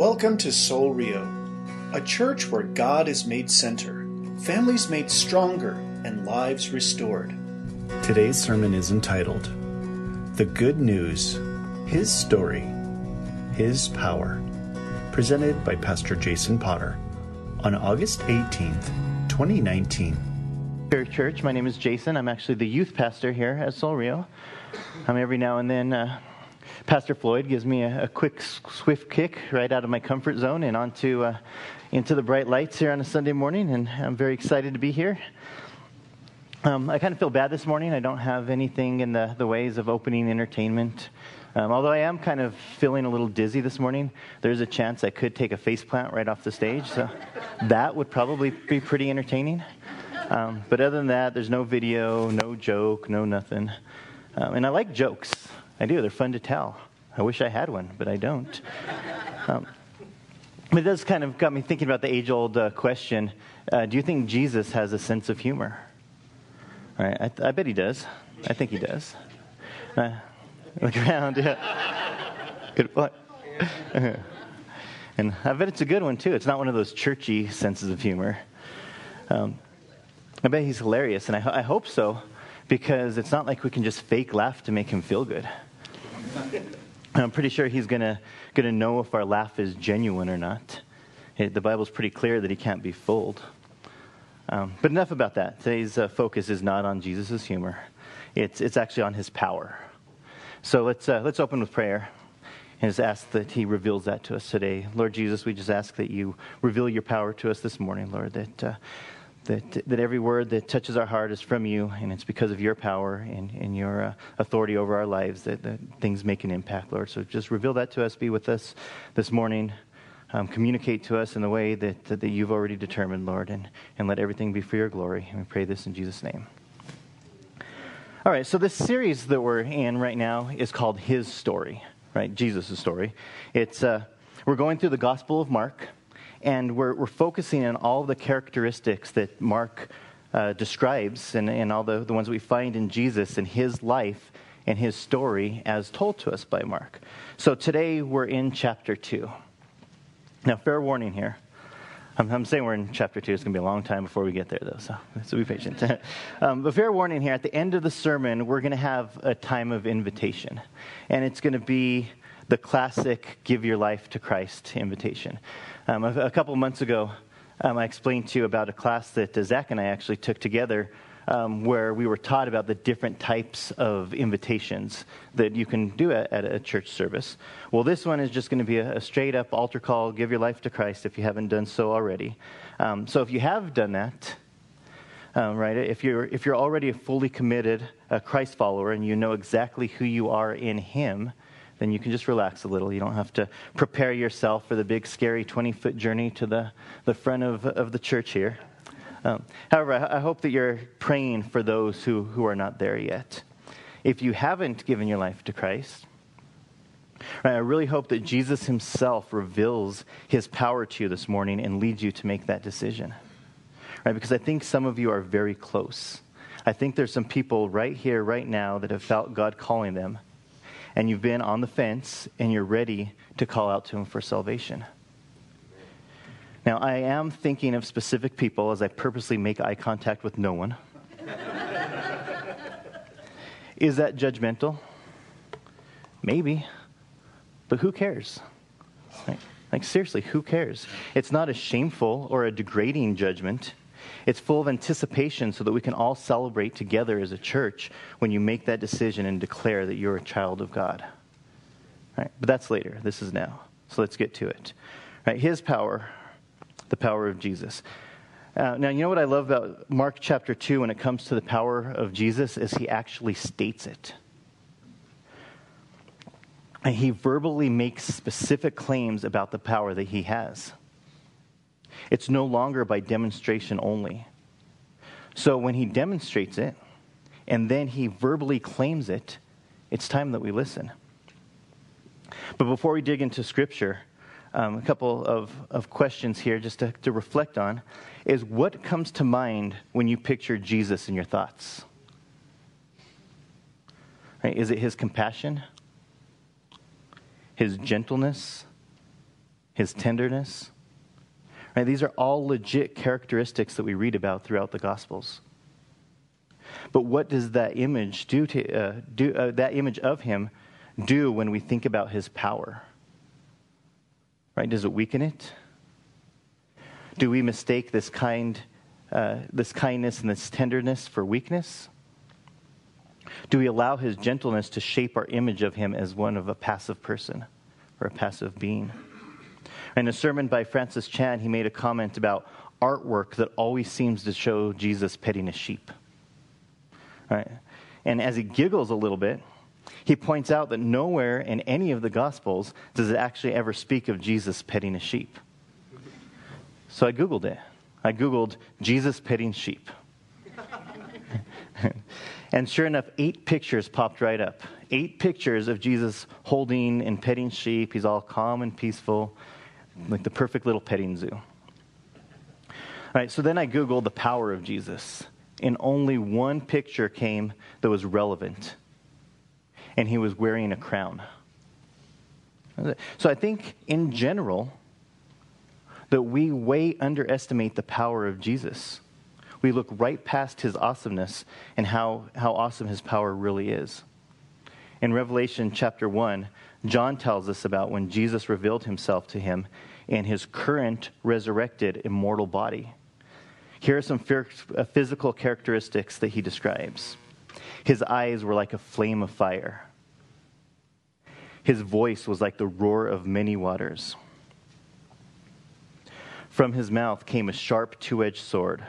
Welcome to Soul Rio, a church where God is made center, families made stronger, and lives restored. Today's sermon is entitled The Good News His Story, His Power, presented by Pastor Jason Potter on August 18th, 2019. Church, my name is Jason. I'm actually the youth pastor here at Soul Rio. I'm every now and then. Uh, Pastor Floyd gives me a, a, quick, swift kick right out of my comfort zone and onto uh, into the bright lights here on a Sunday morning, and I'm very excited to be here. Um, I kind of feel bad this morning. I don't have anything in the, the ways of opening entertainment. Um, although I am kind of feeling a little dizzy this morning, there's a chance I could take a face plant right off the stage. So that would probably be pretty entertaining. Um, but other than that, there's no video, no joke, no nothing. Um, and I like jokes. I do. They're fun to tell. I wish I had one, but I don't. Um, but it does kind of got me thinking about the age old uh, question uh, Do you think Jesus has a sense of humor? All right, I, I bet he does. I think he does. Uh, look around. Yeah. Good point. and I bet it's a good one, too. It's not one of those churchy senses of humor. Um, I bet he's hilarious, and I, I hope so, because it's not like we can just fake laugh to make him feel good. I'm pretty sure he's going to know if our laugh is genuine or not. It, the Bible's pretty clear that he can't be fooled. Um, but enough about that. Today's uh, focus is not on Jesus' humor, it's, it's actually on his power. So let's, uh, let's open with prayer and just ask that he reveals that to us today. Lord Jesus, we just ask that you reveal your power to us this morning, Lord, that. Uh, that, that every word that touches our heart is from you, and it's because of your power and, and your uh, authority over our lives that, that, things make an impact, Lord. So just reveal that to us, be with us this morning, um, communicate to us in the way that, that, that, you've already determined, Lord, and, and let everything be for your glory. And we pray this in Jesus' name. All right, so this series that we're in right now is called His Story, right? Jesus' story. It's, uh, we're going through the Gospel of Mark. And we're, we're focusing on all the characteristics that Mark uh, describes and, and all the, the ones we find in Jesus and his life and his story as told to us by Mark. So today we're in chapter 2. Now, fair warning here. I'm, I'm saying we're in chapter 2. It's going to be a long time before we get there, though, so, so be patient. um, but fair warning here at the end of the sermon, we're going to have a time of invitation. And it's going to be the classic give your life to Christ invitation. Um, a, a, couple months ago, um, I explained to you about a class that uh, Zach and I actually took together um, where we were taught about the different types of invitations that you can do at, at a church service. Well, this one is just going to be a, a, straight up altar call, give your life to Christ if you haven't done so already. Um, so if you have done that, um, right, if you're, if you're already a fully committed uh, Christ follower and you know exactly who you are in Him, then you can just relax a little. You don't have to prepare yourself for the big, scary 20 foot journey to the, the front of, of the church here. Um, however, I, I hope that you're praying for those who, who are not there yet. If you haven't given your life to Christ, right, I really hope that Jesus himself reveals his power to you this morning and leads you to make that decision. Right, because I think some of you are very close. I think there's some people right here, right now, that have felt God calling them and you've been on the fence and you're ready to call out to Him for salvation. Now, I am thinking of specific people as I purposely make eye contact with no one. Is that judgmental? Maybe. But who cares? Like, like, seriously, who cares? It's not a shameful or a degrading judgment. It's full of anticipation so that we can all celebrate together as a church when you make that decision and declare that you're a child of God. Right? But that's later. This is now. So let's get to it. Right? His power, the power of Jesus. Uh, now, you know what I love about Mark chapter 2 when it comes to the power of Jesus is he actually states it. And he verbally makes specific claims about the power that he has. It's no longer by demonstration only. So when he demonstrates it and then he verbally claims it, it's time that we listen. But before we dig into scripture, um, a couple of, of questions here just to, to reflect on is what comes to mind when you picture Jesus in your thoughts? Right? Is it his compassion, his gentleness, his tenderness. Right? These are all legit characteristics that we read about throughout the Gospels. But what does that image do to uh, do, uh, that image of him do when we think about his power? Right? Does it weaken it? Do we mistake this kind, uh, this kindness and this tenderness for weakness? Do we allow his gentleness to shape our image of him as one of a passive person or a passive being? In a sermon by Francis Chan, he made a comment about artwork that always seems to show Jesus petting a sheep. Right? And as he giggles a little bit, he points out that nowhere in any of the Gospels does it actually ever speak of Jesus petting a sheep. So I Googled it. I Googled Jesus petting sheep. and sure enough, eight pictures popped right up. Eight pictures of Jesus holding and petting sheep. He's all calm and peaceful, like the perfect little petting zoo. All right, so then I Googled the power of Jesus, and only one picture came that was relevant, and he was wearing a crown. So I think in general, that we way underestimate the power of Jesus. We look right past his awesomeness and how, how awesome his power really is. In Revelation chapter 1, John tells us about when Jesus revealed himself to him in his current resurrected immortal body. Here are some uh, physical characteristics that he describes. His eyes were like a flame of fire. His voice was like the roar of many waters. From his mouth came a sharp two edged sword,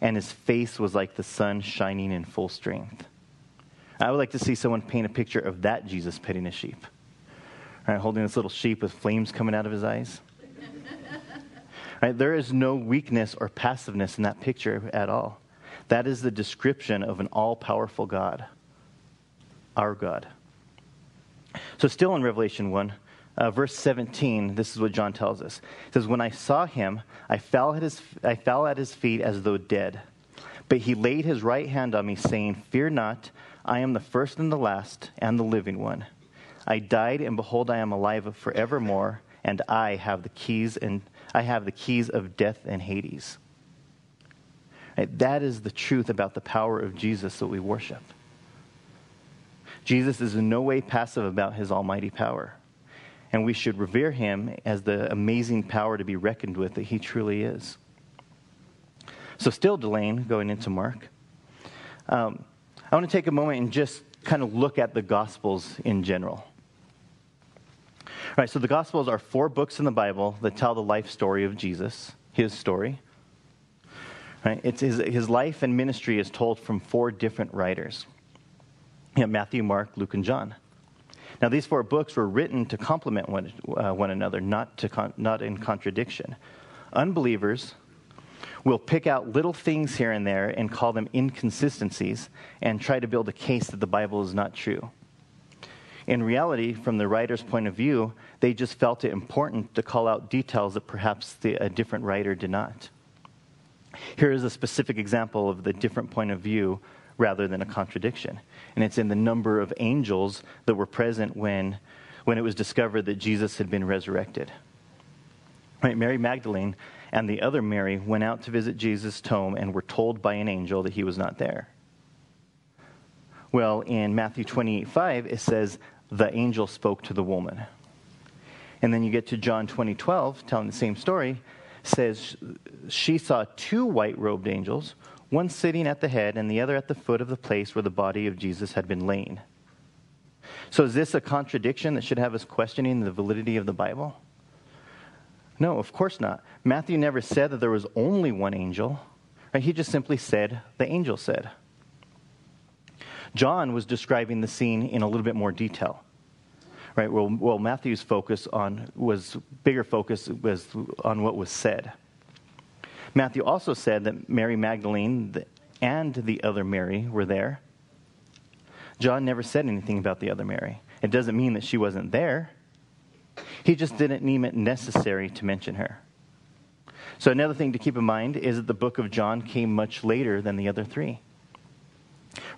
and his face was like the sun shining in full strength. I would like to see someone paint a picture of that Jesus petting a sheep. Right, holding this little sheep with flames coming out of his eyes. Right, there is no weakness or passiveness in that picture at all. That is the description of an all powerful God, our God. So, still in Revelation 1, uh, verse 17, this is what John tells us. It says, When I saw him, I fell, at his, I fell at his feet as though dead. But he laid his right hand on me, saying, Fear not, I am the first and the last, and the living one. I died, and behold, I am alive forevermore, and I have the keys, and I have the keys of death and Hades. Right? That is the truth about the power of Jesus that we worship. Jesus is in no way passive about his almighty power and we should revere him as the amazing power to be reckoned with that he truly is. So, still Delane, going into Mark, um, I want to take a moment and just kind of look at the Gospels in general. Right, so the Gospels are four books in the Bible that tell the life story of Jesus, his story. Right? It's his, his life and ministry is told from four different writers you know, Matthew, Mark, Luke, and John. Now, these four books were written to complement one, uh, one another, not, to con- not in contradiction. Unbelievers will pick out little things here and there and call them inconsistencies and try to build a case that the Bible is not true. In reality, from the writer's point of view, they just felt it important to call out details that perhaps the, a different writer did not. Here is a specific example of the different point of view rather than a contradiction. And it's in the number of angels that were present when, when it was discovered that Jesus had been resurrected. Right, Mary Magdalene and the other Mary went out to visit Jesus' tomb and were told by an angel that he was not there. Well, in Matthew 28 5, it says, the angel spoke to the woman. And then you get to John 20 12, telling the same story, says she saw two white robed angels, one sitting at the head and the other at the foot of the place where the body of Jesus had been laid. So, is this a contradiction that should have us questioning the validity of the Bible? No, of course not. Matthew never said that there was only one angel. Right? He just simply said, the angel said. John was describing the scene in a little bit more detail. Right? Well, well Matthew's focus on was bigger focus was on what was said. Matthew also said that Mary Magdalene and the other Mary were there. John never said anything about the other Mary. It doesn't mean that she wasn't there. He just didn't deem it necessary to mention her. So, another thing to keep in mind is that the book of John came much later than the other three.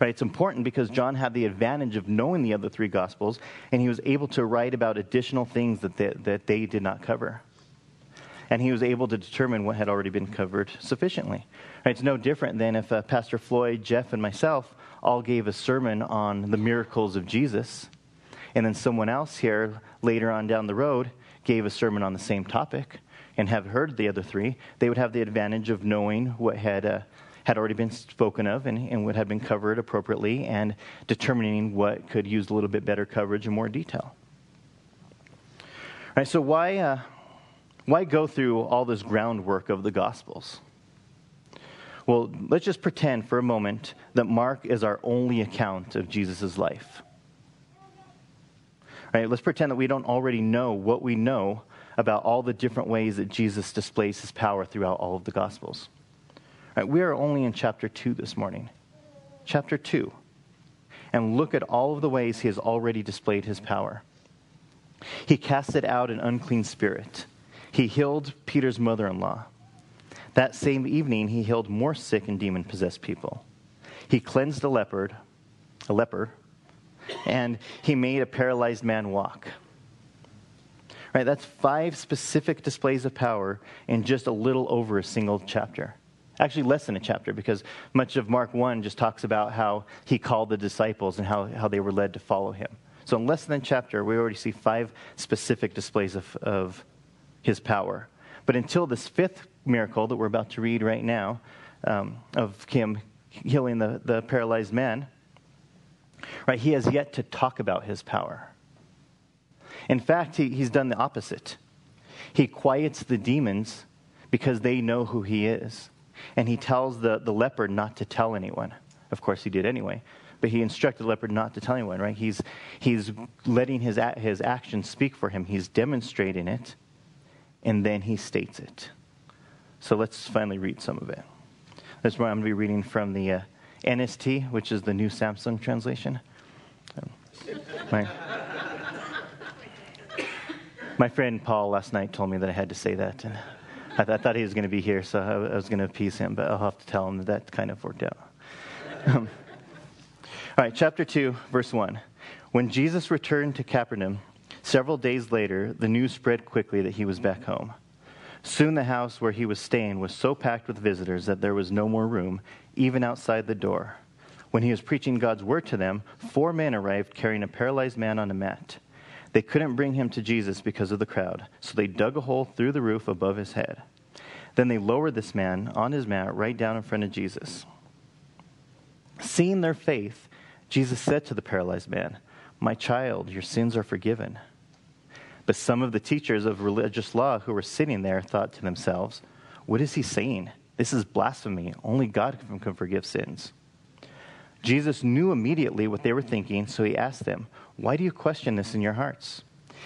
Right? It's important because John had the advantage of knowing the other three Gospels, and he was able to write about additional things that they, that they did not cover. And he was able to determine what had already been covered sufficiently. Right? It's no different than if uh, Pastor Floyd, Jeff, and myself all gave a sermon on the miracles of Jesus, and then someone else here later on down the road gave a sermon on the same topic and have heard the other three, they would have the advantage of knowing what had, uh, had already been spoken of and, and had been covered appropriately and determining what could use a little bit better coverage and more detail. All right, so why, uh, why go through all this groundwork of the Gospels? Well, let's just pretend for a moment that Mark is our only account of Jesus' life. Right? Let's pretend that we don't already know what we know about all the different ways that Jesus displays his power throughout all of the Gospels. Right? We are only in chapter 2 this morning. Chapter 2. And look at all of the ways he has already displayed his power. He casted out an unclean spirit. He healed Peter's mother in law. That same evening, he healed more sick and demon possessed people. He cleansed a leopard, a leper, and he made a paralyzed man walk. Right, that's five specific displays of power in just a little over a single chapter. Actually, less than a chapter, because much of Mark 1 just talks about how he called the disciples and how, how they were led to follow him. So, in less than a chapter, we already see five specific displays of, of his power. But until this fifth miracle that we're about to read right now, um, of him healing the, the paralyzed man, right, he has yet to talk about his power. In fact, he, he's done the opposite. He quiets the demons because they know who he is. And he tells the, the leopard not to tell anyone. Of course, he did anyway. But he instructed the leopard not to tell anyone, right? He's, he's letting his, his actions speak for him. He's demonstrating it, and then he states it. So let's finally read some of it. This morning I'm going to be reading from the uh, NST, which is the New Samsung translation. Um, my, my friend Paul last night told me that I had to say that, and I, th- I thought he was going to be here, so I, was going to appease him, but I'll have to tell him that that kind of worked out. Um, all right, chapter 2, verse 1. When Jesus returned to Capernaum, several days later, the news spread quickly that he was back home. Soon the house where he was staying was so packed with visitors that there was no more room, even outside the door. When he was preaching God's word to them, four men arrived carrying a paralyzed man on a mat. They couldn't bring him to Jesus because of the crowd, so they dug a hole through the roof above his head. Then they lowered this man on his mat right down in front of Jesus. Seeing their faith, Jesus said to the paralyzed man, My child, your sins are forgiven. But some of the teachers of religious law who were sitting there thought to themselves, What is he saying? This is blasphemy. Only God can forgive sins. Jesus knew immediately what they were thinking, so he asked them, Why do you question this in your hearts?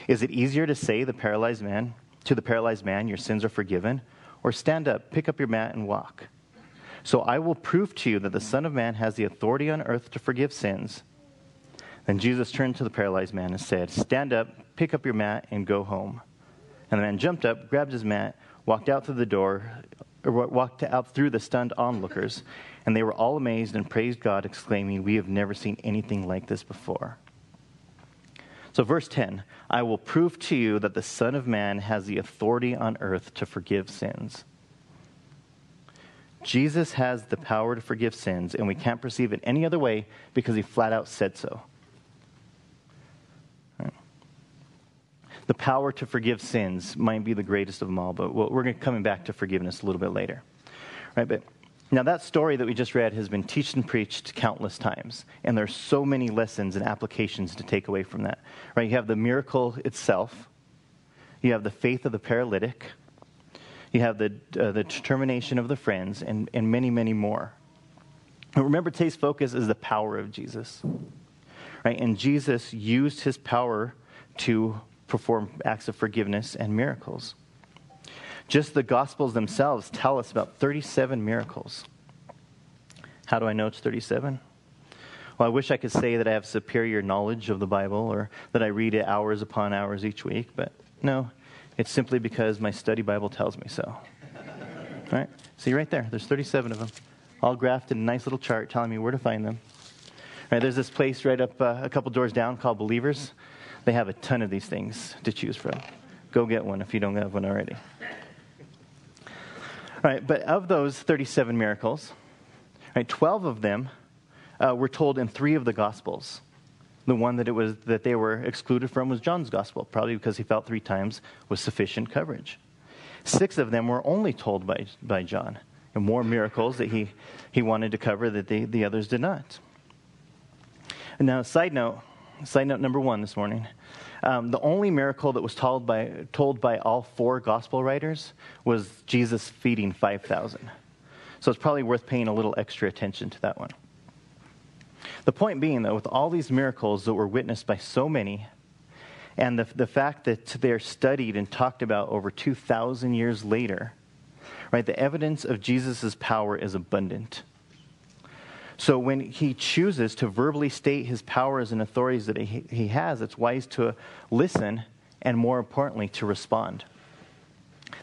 Is it easier to say the paralyzed man to the paralyzed man, Your sins are forgiven? Or stand up, pick up your mat, and walk? So I will prove to you that the Son of Man has the authority on earth to forgive sins. Then Jesus turned to the paralyzed man and said, Stand up, pick up your mat, and go home. And the man jumped up, grabbed his mat, walked out through the door, or walked out through the stunned onlookers, and they were all amazed and praised God, exclaiming, We have never seen anything like this before. So, verse 10 I will prove to you that the Son of Man has the authority on earth to forgive sins. Jesus has the power to forgive sins, and we can't perceive it any other way because he flat out said so. The power to forgive sins might be the greatest of them all, but we're coming back to forgiveness a little bit later. Right, but now, that story that we just read has been taught and preached countless times, and there's so many lessons and applications to take away from that. Right? You have the miracle itself, you have the faith of the paralytic, you have the, uh, the determination of the friends, and, and many, many more. Remember, today's focus is the power of Jesus. Right? And Jesus used his power to perform acts of forgiveness and miracles. Just the Gospels themselves tell us about 37 miracles. How do I know it's 37? Well, I wish I could say that I have superior knowledge of the Bible or that I read it hours upon hours each week, but no, it's simply because my study Bible tells me so. Right? See right there, there's 37 of them, all graphed in a nice little chart telling me where to find them. Right, there's this place right up uh, a couple doors down called Believers. They have a ton of these things to choose from. Go get one if you don't have one already. Right, but of those 37 miracles, right, 12 of them uh, were told in three of the Gospels. The one that it was that they were excluded from was John's Gospel, probably because he felt three times was sufficient coverage. Six of them were only told by, by John, and more miracles that he, he wanted to cover that the, the others did not. And now, side note, side note number one this morning. Um, the only miracle that was told by, told by all four gospel writers was Jesus feeding 5,000. So it's probably worth paying a little extra attention to that one. The point being, though, with all these miracles that were witnessed by so many, and the, the fact that they're studied and talked about over 2,000 years later, right, the evidence of Jesus' power is abundant. So when he chooses to verbally state his powers and authorities that he, he has, it's wise to listen and, more importantly, to respond.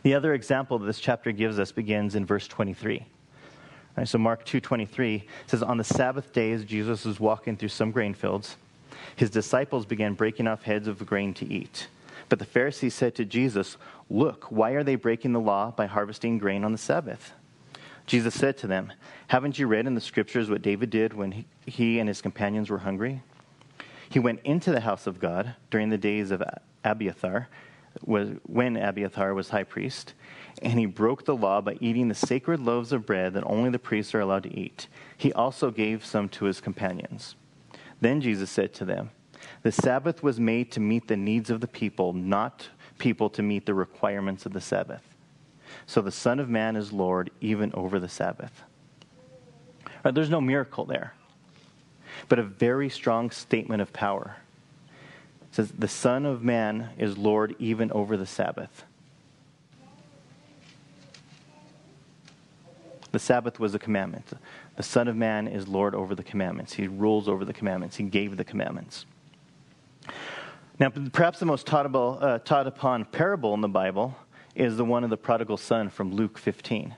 The other example that this chapter gives us begins in verse 23. Right, so Mark 2:23 says on the Sabbath day as Jesus was walking through some grain fields, his disciples began breaking off heads of grain to eat. But the Pharisees said to Jesus, "Look, why are they breaking the law by harvesting grain on the Sabbath?" Jesus said to them, Haven't you read in the scriptures what David did when he, he and his companions were hungry? He went into the house of God during the days of Abiathar, when Abiathar was high priest, and he broke the law by eating the sacred loaves of bread that only the priests are allowed to eat. He also gave some to his companions. Then Jesus said to them, The Sabbath was made to meet the needs of the people, not people to meet the requirements of the Sabbath. So the Son of Man is Lord even over the Sabbath. Right, there's no miracle there, but a very strong statement of power. It says, The Son of Man is Lord even over the Sabbath. The Sabbath was a commandment. The Son of Man is Lord over the commandments. He rules over the commandments. He gave the commandments. Now, perhaps the most uh, taught upon parable in the Bible is the one of the prodigal son from Luke 15.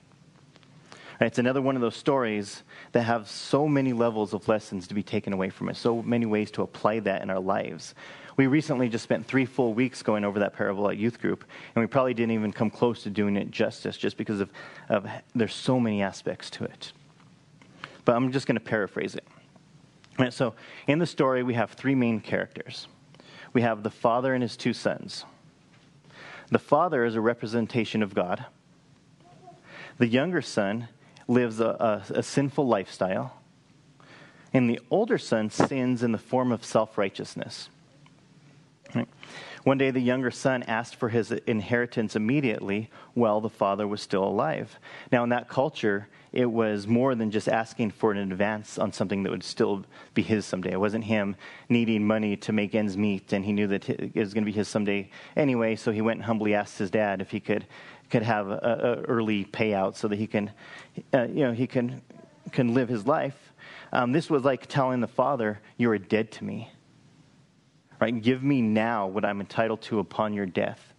It's another one of those stories that have so many levels of lessons to be taken away from it, so many ways to apply that in our lives. We recently just spent three full weeks going over that parable at youth group, and we probably didn't even come close to doing it justice just because of, of there's so many aspects to it. But I'm just going to paraphrase it. Right, so in the story, we have three main characters. We have the father and his two sons. The father is a representation of God. The younger son lives a, a, a sinful lifestyle. And the older son sins in the form of self righteousness. One day, the younger son asked for his inheritance immediately while the father was still alive. Now, in that culture, it was more than just asking for an advance on something that would still be his someday. It wasn't him needing money to make ends meet, and he knew that it was going to be his someday anyway. So he went and humbly asked his dad if he could could have a, a early payout so that he can, uh, you know, he can can live his life. Um, this was like telling the father, "You are dead to me." Right? Give me now what I'm entitled to upon your death,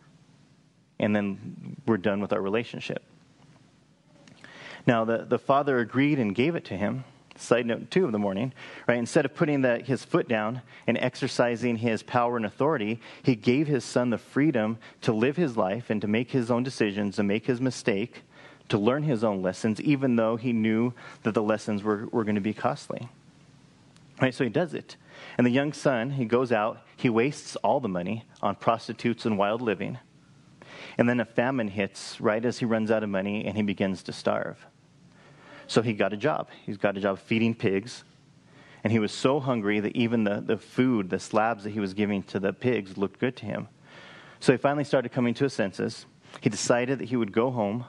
and then we're done with our relationship. Now, the, the father agreed and gave it to him. Side note two of the morning, right? Instead of putting the, his foot down and exercising his power and authority, he gave his son the freedom to live his life and to make his own decisions and make his mistake, to learn his own lessons, even though he knew that the lessons were, were going to be costly. Right? So he does it. And the young son, he goes out, he wastes all the money on prostitutes and wild living. And then a famine hits right as he runs out of money and he begins to starve. So he got a job. He's got a job feeding pigs. And he was so hungry that even the, the food, the slabs that he was giving to the pigs, looked good to him. So he finally started coming to his senses. He decided that he would go home,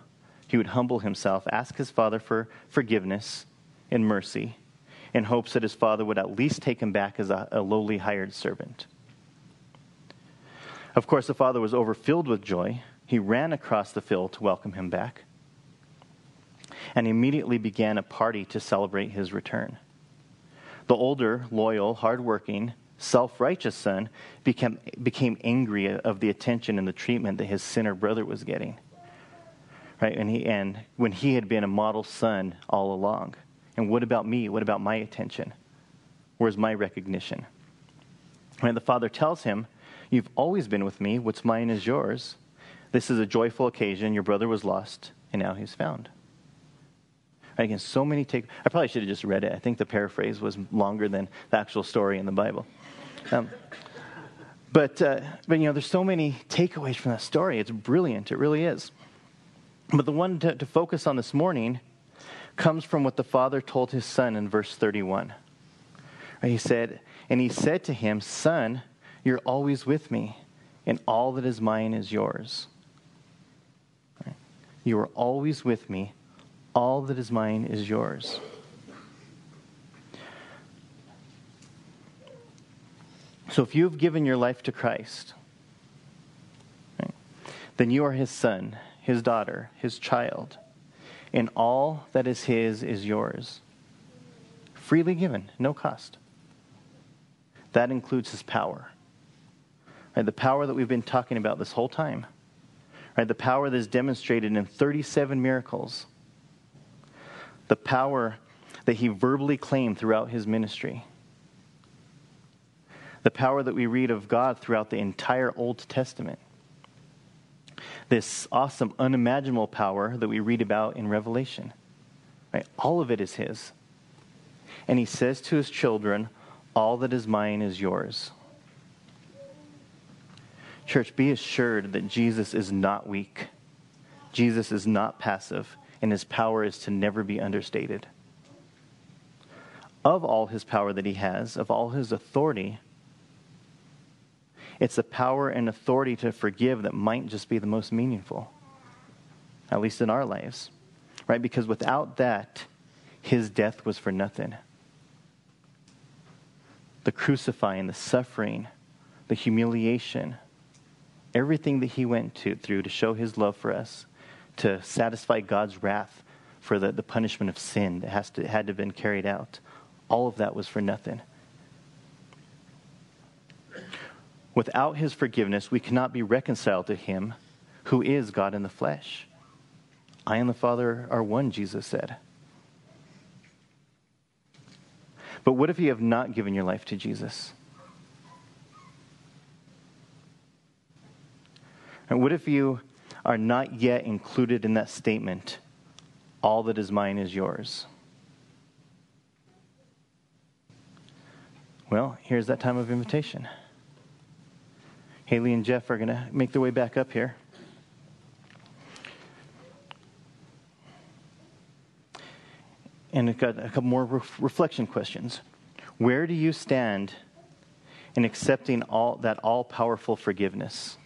he would humble himself, ask his father for forgiveness and mercy, in hopes that his father would at least take him back as a, a lowly hired servant. Of course, the father was overfilled with joy. He ran across the field to welcome him back and immediately began a party to celebrate his return. The older, loyal, hardworking, self righteous son became, became angry of the attention and the treatment that his sinner brother was getting. Right? And, he, and when he had been a model son all along. And what about me? What about my attention? Where's my recognition? When the father tells him, You've always been with me. What's mine is yours. This is a joyful occasion. Your brother was lost, and now he's found. Again, so many take. I probably should have just read it. I think the paraphrase was longer than the actual story in the Bible. Um, but, uh, but, you know, there's so many takeaways from that story. It's brilliant. It really is. But the one to, to focus on this morning comes from what the father told his son in verse 31. He said, And he said to him, Son, you're always with me, and all that is mine is yours. You are always with me, all that is mine is yours. So if you've given your life to Christ, right, then you are his son, his daughter, his child, and all that is his is yours. Freely given, no cost. That includes his power. Right, the power that we've been talking about this whole time. Right, the power that is demonstrated in 37 miracles. The power that he verbally claimed throughout his ministry. The power that we read of God throughout the entire Old Testament. This awesome, unimaginable power that we read about in Revelation. Right? All of it is his. And he says to his children, All that is mine is yours. Church, be assured that Jesus is not weak. Jesus is not passive, and his power is to never be understated. Of all his power that he has, of all his authority, it's the power and authority to forgive that might just be the most meaningful, at least in our lives, right? Because without that, his death was for nothing. The crucifying, the suffering, the humiliation, everything that he went to, through to show his love for us, to satisfy God's wrath for the, the punishment of sin that has to, had to have been carried out, all of that was for nothing. Without his forgiveness, we cannot be reconciled to him who is God in the flesh. I and the Father are one, Jesus said. But what if you have not given your life to Jesus? And what if you are not yet included in that statement, all that is mine is yours? Well, here's that time of invitation. Haley and Jeff are going to make their way back up here. And I've got a couple more reflection questions. Where do you stand in accepting all that all powerful forgiveness?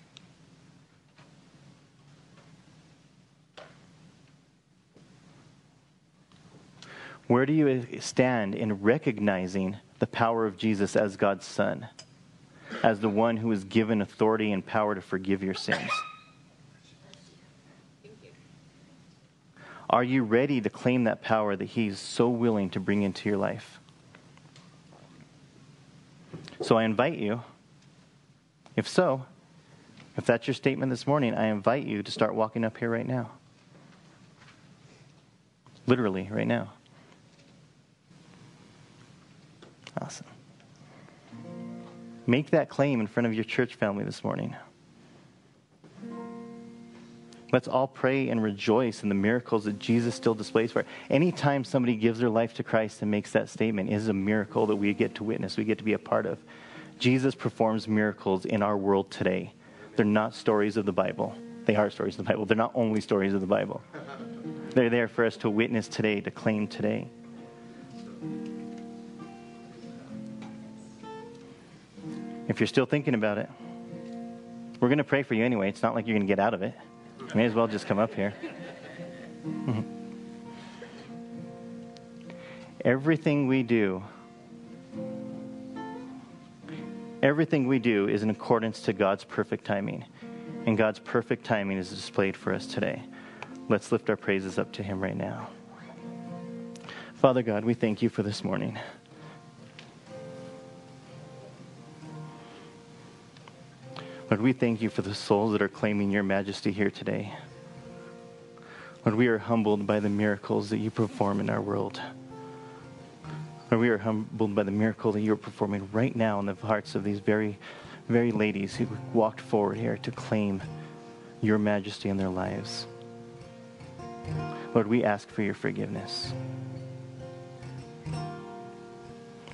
Where do you stand in recognizing the power of Jesus as God's Son, as the one who is given authority and power to forgive your sins? Are you ready to claim that power that He's so willing to bring into your life? So I invite you, if so, if that's your statement this morning, I invite you to start walking up here right now. Literally, right now. Make that claim in front of your church family this morning. Let's all pray and rejoice in the miracles that Jesus still displays for. Us. Anytime somebody gives their life to Christ and makes that statement is a miracle that we get to witness, we get to be a part of. Jesus performs miracles in our world today. They're not stories of the Bible. They are stories of the Bible. They're not only stories of the Bible. They're there for us to witness today, to claim today. If you're still thinking about it, we're going to pray for you anyway. It's not like you're going to get out of it. You may as well just come up here. Everything we do, everything we do is in accordance to God's perfect timing. And God's perfect timing is displayed for us today. Let's lift our praises up to Him right now. Father God, we thank you for this morning. Lord, we thank you for the souls that are claiming your majesty here today. Lord, we are humbled by the miracles that you perform in our world. Lord, we are humbled by the miracle that you are performing right now in the hearts of these very, very ladies who walked forward here to claim your majesty in their lives. Lord, we ask for your forgiveness.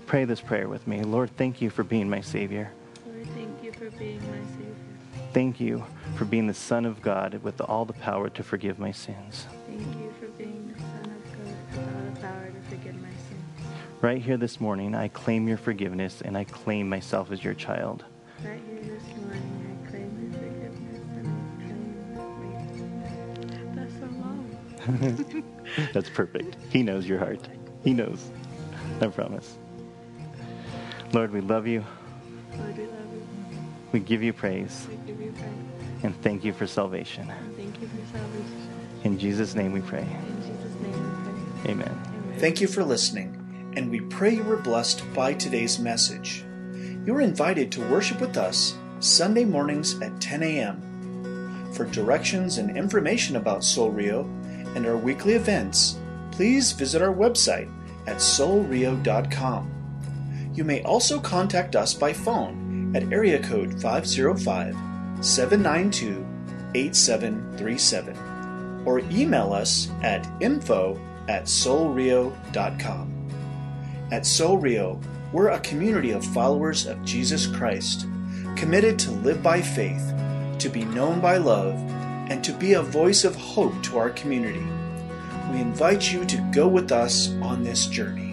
Pray this prayer with me. Lord, thank you for being my Savior. Lord, thank you for being my. Thank you for being the Son of God with all the power to forgive my sins. Thank you for being the Son of God with all the power to forgive my sins. Right here this morning, I claim your forgiveness and I claim myself as your child. Right here this morning, I claim your forgiveness and I claim wait, That's so long. That's perfect. He knows your heart. He knows. I promise. Lord, we love you. Lord, we love you. We give you praise. We give you praise. And thank you for salvation. And thank you for salvation. In Jesus' name we pray. In Jesus' name we pray. Amen. Amen. Thank you for listening, and we pray you were blessed by today's message. You are invited to worship with us Sunday mornings at 10 a.m. For directions and information about Soul Rio and our weekly events, please visit our website at soulrio.com. You may also contact us by phone at area code 505 792 8737 or email us at info at soulrio.com. At Soul Rio, we're a community of followers of Jesus Christ, committed to live by faith, to be known by love, and to be a voice of hope to our community. We invite you to go with us on this journey.